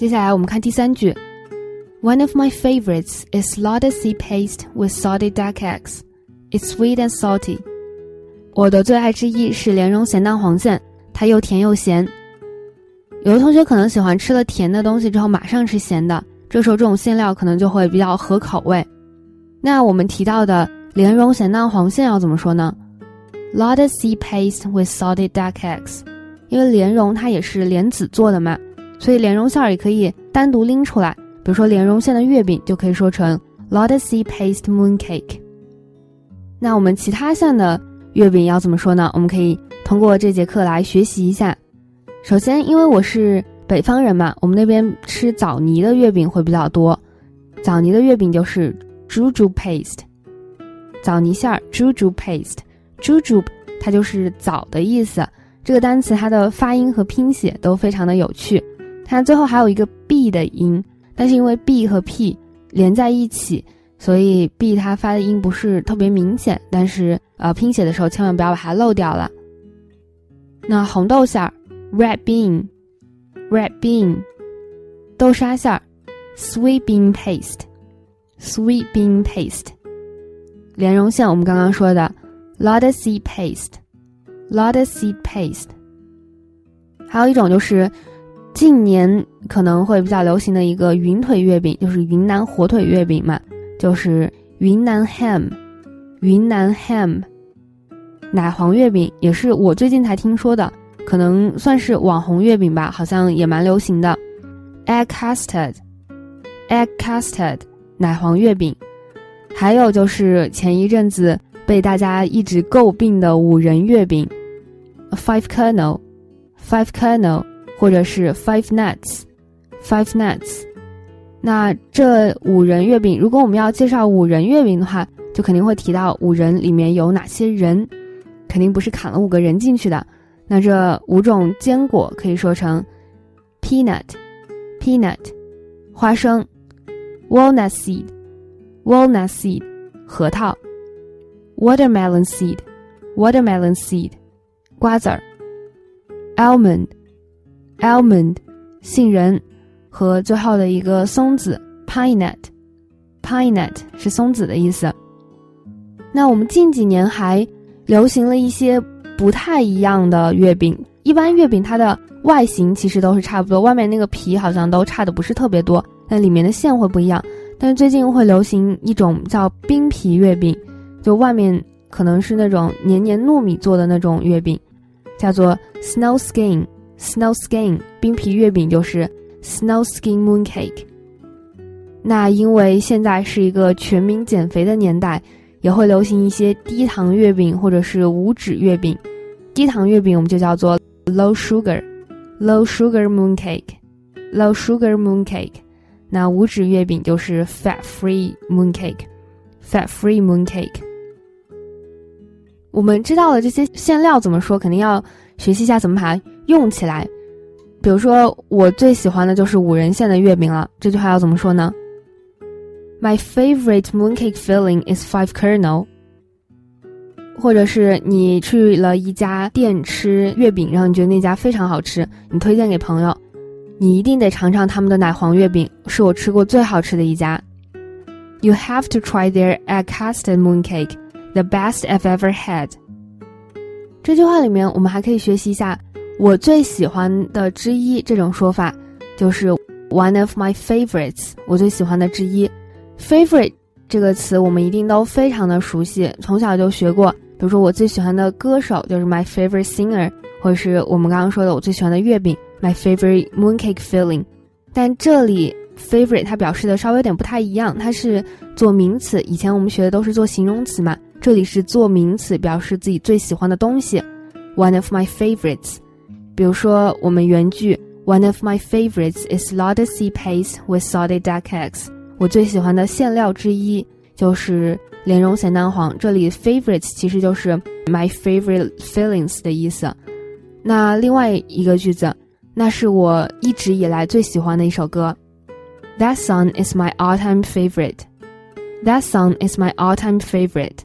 接下来我们看第三句，One of my favorites is lotus seed paste with salted duck eggs. It's sweet and salty. 我的最爱之一是莲蓉咸蛋黄馅，它又甜又咸。有的同学可能喜欢吃了甜的东西之后马上吃咸的，这时候这种馅料可能就会比较合口味。那我们提到的莲蓉咸蛋黄馅要怎么说呢？Lotus seed paste with salted duck eggs. 因为莲蓉它也是莲子做的嘛，所以莲蓉馅儿也可以单独拎出来。比如说莲蓉馅的月饼就可以说成 Lotus seed paste mooncake。那我们其他馅的月饼要怎么说呢？我们可以通过这节课来学习一下。首先，因为我是北方人嘛，我们那边吃枣泥的月饼会比较多。枣泥的月饼就是 juju paste，枣泥馅儿 juju paste，jujube 它就是枣的意思。这个单词它的发音和拼写都非常的有趣，它最后还有一个 b 的音，但是因为 b 和 p 连在一起。所以 b 它发的音不是特别明显，但是呃拼写的时候千万不要把它漏掉了。那红豆馅儿，red bean，red bean，豆沙馅儿，sweet bean paste，sweet bean paste，莲蓉馅我们刚刚说的，lotus seed paste，lotus seed paste，还有一种就是近年可能会比较流行的一个云腿月饼，就是云南火腿月饼嘛。就是云南 ham，云南 ham，奶黄月饼也是我最近才听说的，可能算是网红月饼吧，好像也蛮流行的。egg custard，egg custard，奶黄月饼，还有就是前一阵子被大家一直诟病的五仁月饼，five kernel，five kernel，或者是 five nuts，five nuts。那这五仁月饼，如果我们要介绍五仁月饼的话，就肯定会提到五仁里面有哪些仁，肯定不是砍了五个人进去的。那这五种坚果可以说成：peanut，peanut，花生；walnut seed，walnut seed，核桃；watermelon seed，watermelon seed，瓜子儿 almond almond，杏仁。和最后的一个松子，pine nut，pine nut 是松子的意思。那我们近几年还流行了一些不太一样的月饼。一般月饼它的外形其实都是差不多，外面那个皮好像都差的不是特别多，但里面的馅会不一样。但是最近会流行一种叫冰皮月饼，就外面可能是那种黏黏糯米做的那种月饼，叫做 snow skin Snow skin 冰皮月饼就是。Snow skin mooncake。那因为现在是一个全民减肥的年代，也会流行一些低糖月饼或者是无脂月饼。低糖月饼我们就叫做 low sugar，low sugar mooncake，low sugar mooncake。那无脂月饼就是 fat free mooncake，fat free mooncake。我们知道了这些馅料怎么说，肯定要学习一下怎么把它用起来。比如说，我最喜欢的就是五仁馅的月饼了。这句话要怎么说呢？My favorite mooncake filling is five kernel。或者是你去了一家店吃月饼，然后你觉得那家非常好吃，你推荐给朋友，你一定得尝尝他们的奶黄月饼，是我吃过最好吃的一家。You have to try their egg custard mooncake, the best I've ever had。这句话里面，我们还可以学习一下。我最喜欢的之一，这种说法就是 one of my favorites。我最喜欢的之一，favorite 这个词我们一定都非常的熟悉，从小就学过。比如说我最喜欢的歌手就是 my favorite singer，或者是我们刚刚说的我最喜欢的月饼 my favorite mooncake filling。但这里 favorite 它表示的稍微有点不太一样，它是做名词。以前我们学的都是做形容词嘛，这里是做名词，表示自己最喜欢的东西。one of my favorites。比如说，我们原句 One of my favorites is lotus seed paste with salted duck eggs。我最喜欢的馅料之一就是莲蓉咸蛋黄。这里 favorites 其实就是 my favorite fillings 的意思。那另外一个句子，那是我一直以来最喜欢的一首歌。That song is my all-time favorite. That song is my all-time favorite.